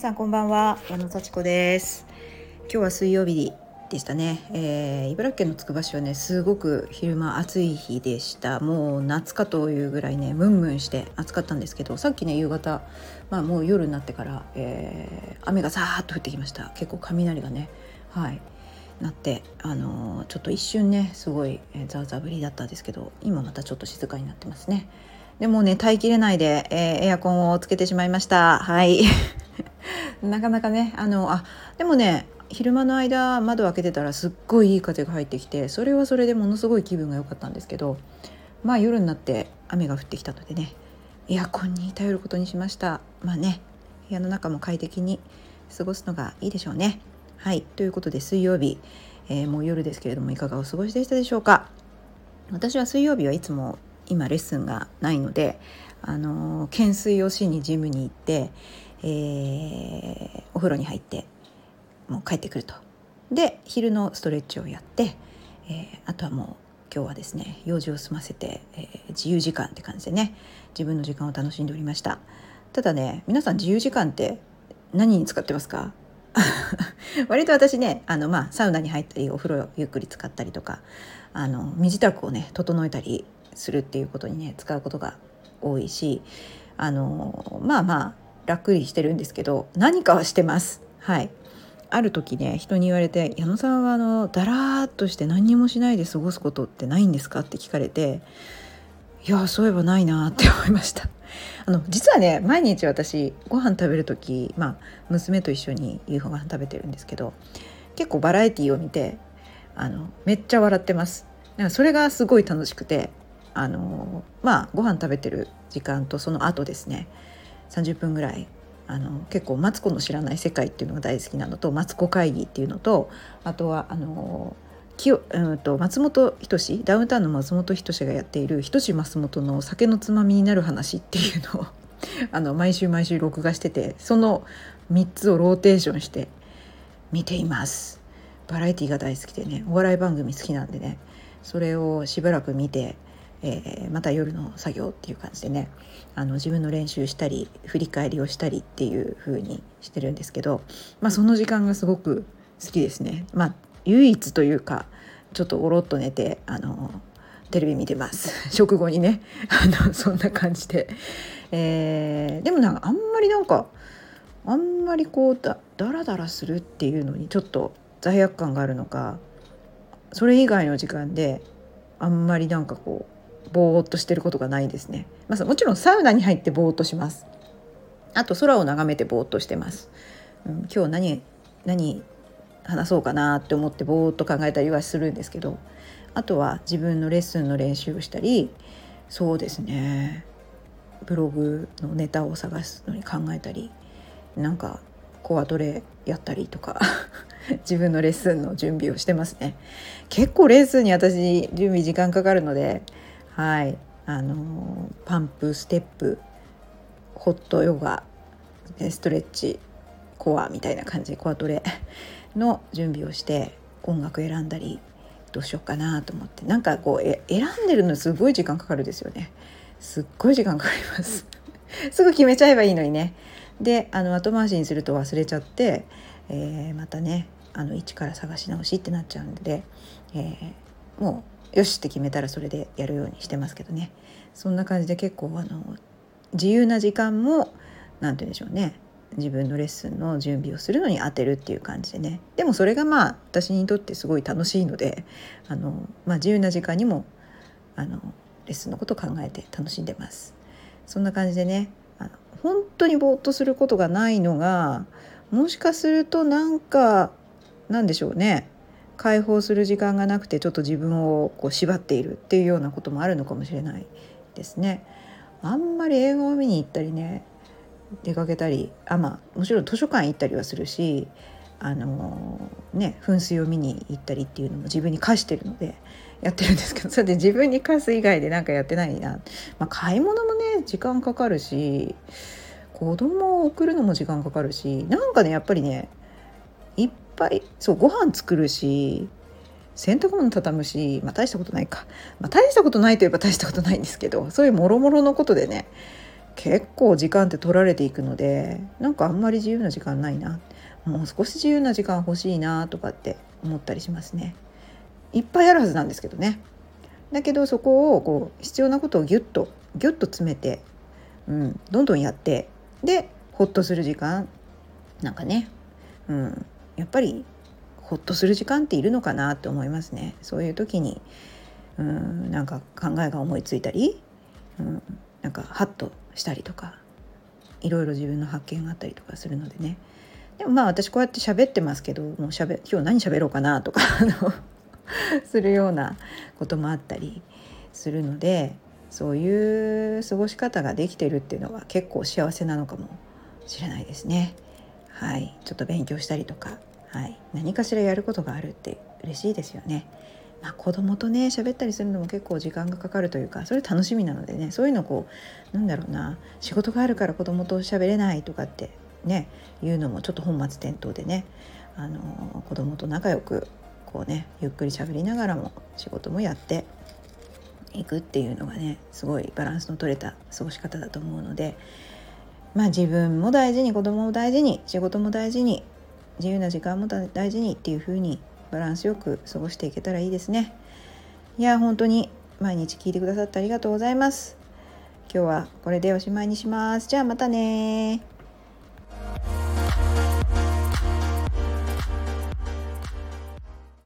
さんこんばんは。矢野幸子です。今日は水曜日でしたね、えー、茨城県のつくば市はねすごく昼間暑い日でした。もう夏かというぐらいねムンムンして暑かったんですけどさっきね夕方まあもう夜になってから、えー、雨がさーっと降ってきました。結構雷がねはいなってあのー、ちょっと一瞬ねすごい、え、ザーザー降りだったんですけど今またちょっと静かになってますね。でもね耐えきれないで、えー、エアコンをつけてしまいました。はい。なかなかねあのあでもね昼間の間窓開けてたらすっごいいい風が入ってきてそれはそれでものすごい気分が良かったんですけどまあ夜になって雨が降ってきたのでねエアコンに頼ることにしました。まあね部屋の中も快適に過ごすのがいいでしょうね。はいということで水曜日、えー、もう夜ですけれどもいかがお過ごしでしたでしょうか？私は水曜日はいつも今レッスンがないのであの懸垂をしにジムに行って、えー、お風呂に入ってもう帰ってくると。で昼のストレッチをやって、えー、あとはもう今日はですね用事を済ませて、えー、自由時間って感じでね自分の時間を楽しんでおりました。ただね皆さん自由時間って何に使ってますか？割と私ねあの、まあ、サウナに入ったりお風呂をゆっくり使ったりとかあの身支度をね整えたりするっていうことにね使うことが多いしあのまあまあ楽にしてるんですけど何かはしてます。はい。ある時ね人に言われて「矢野さんはあのだらーっとして何にもしないで過ごすことってないんですか?」って聞かれていやそういえばないなって思いました。あの実はね毎日私ご飯食べる時まあ娘と一緒に夕飯食べてるんですけど結構バラエティーを見てあのめっちゃ笑ってます。だからそれがすごい楽しくてあのまあご飯食べてる時間とその後ですね。30分ぐらいあの結構マツコの知らない世界っていうのが大好きなのとマツコ会議っていうのとあとはあのきうんと松本人志ダウンタウンの松本人志がやっている「人志松本の酒のつまみになる話」っていうのを あの毎週毎週録画しててその3つをローテーションして見ています。バラエティが大好きでねお笑い番組好きなんでねそれをしばらく見てえー、また夜の作業っていう感じでねあの自分の練習したり振り返りをしたりっていう風にしてるんですけど、まあ、その時間がすごく好きですね。まあ、唯一というかちょっとおろっと寝てあのテレビ見てます。食後にね。あのそんな感じで、えー、でもなんかあんまりなんかあんまりこうだだらだらするっていうのにちょっと罪悪感があるのかそれ以外の時間であんまりなんかこうぼーっとしてることがないですね、まあ、もちろんサウナに入ってぼーっとします。あと空を眺めてぼーっとしてます、うん、今日何何話そうかなって思ってぼーっと考えたりはするんですけど。あとは自分のレッスンの練習をしたり。そうですね。ブログのネタを探すのに考えたり。なんかコアトレやったりとか。自分のレッスンの準備をしてますね。結構レッスンに私準備時間かかるのではい。あのパンプステップホットヨガストレッチコアみたいな感じコアトレの準備をして音楽選んだりどうしようかなと思って。なんかこうえ選んでるのすごい時間かかるですよね。すっごい時間かかります。すぐ決めちゃえばいいのにね。であの後回しにすると忘れちゃって、えー、またねあの一から探し直しってなっちゃうんで、えー、もうよしって決めたらそれでやるようにしてますけどね。そんな感じで結構あの自由な時間も何て言うんでしょうね。自分のレッスンの準備をするのに当てるっていう感じでね。でもそれがまあ私にとってすごい楽しいのであの、まあ、自由な時間にもあのレッスンのことを考えて楽しんでます。そんな感じでねあの本当にぼーっとすることがないのがもしかするとなんかなんでしょうね。解放する時間がなくてちょっと自分をこう縛っているっていうようなこともあるのかもしれないですね。あんまり映画を見に行ったりね出かけたりあまあもちろん図書館行ったりはするしあのー、ね噴水を見に行ったりっていうのも自分に課してるのでやってるんですけど それで自分に課す以外で何かやってないな、まあ、買い物もね時間かかるし子供を送るのも時間かかるしなんかねやっぱりねいっぱいそうご飯作るし洗濯物畳むし、まあ、大したことないか、まあ、大したことないといえば大したことないんですけどそういうもろもろのことでね結構時間って取られていくのでなんかあんまり自由な時間ないなもう少し自由な時間欲しいなとかって思ったりしますね。いっぱいあるはずなんですけどね。だけどそこをこう必要なことをギュッとギュッと詰めて、うん、どんどんやってでホッとする時間なんかね、うん、やっぱりホッとする時間っているのかなって思いますね。そういう時に、うん、なんか考えが思いついたり、うん、なんかハッとしたりとかいろいろ自分の発見があったりとかするのでねでもまあ私こうやって喋ってますけどもうしゃべ今日何喋ろうかなとか するようなこともあったりするのでそういう過ごし方ができてるっていうのは結構幸せなのかもしれないですね。はい、ちょっと勉強したりとか、はい、何かしらやることがあるって嬉しいですよね。まあ、子供とね喋ったりするのも結構時間がかかるというかそれ楽しみなのでねそういうのこうなんだろうな仕事があるから子供と喋れないとかってねいうのもちょっと本末転倒でねあの子供と仲良くこうねゆっくり喋りながらも仕事もやっていくっていうのがねすごいバランスの取れた過ごし方だと思うのでまあ自分も大事に子供も大事に仕事も大事に自由な時間も大事にっていう風にバランスよく過ごしていけたらいいですね。いや本当に毎日聞いてくださってありがとうございます。今日はこれでおしまいにします。じゃあまたね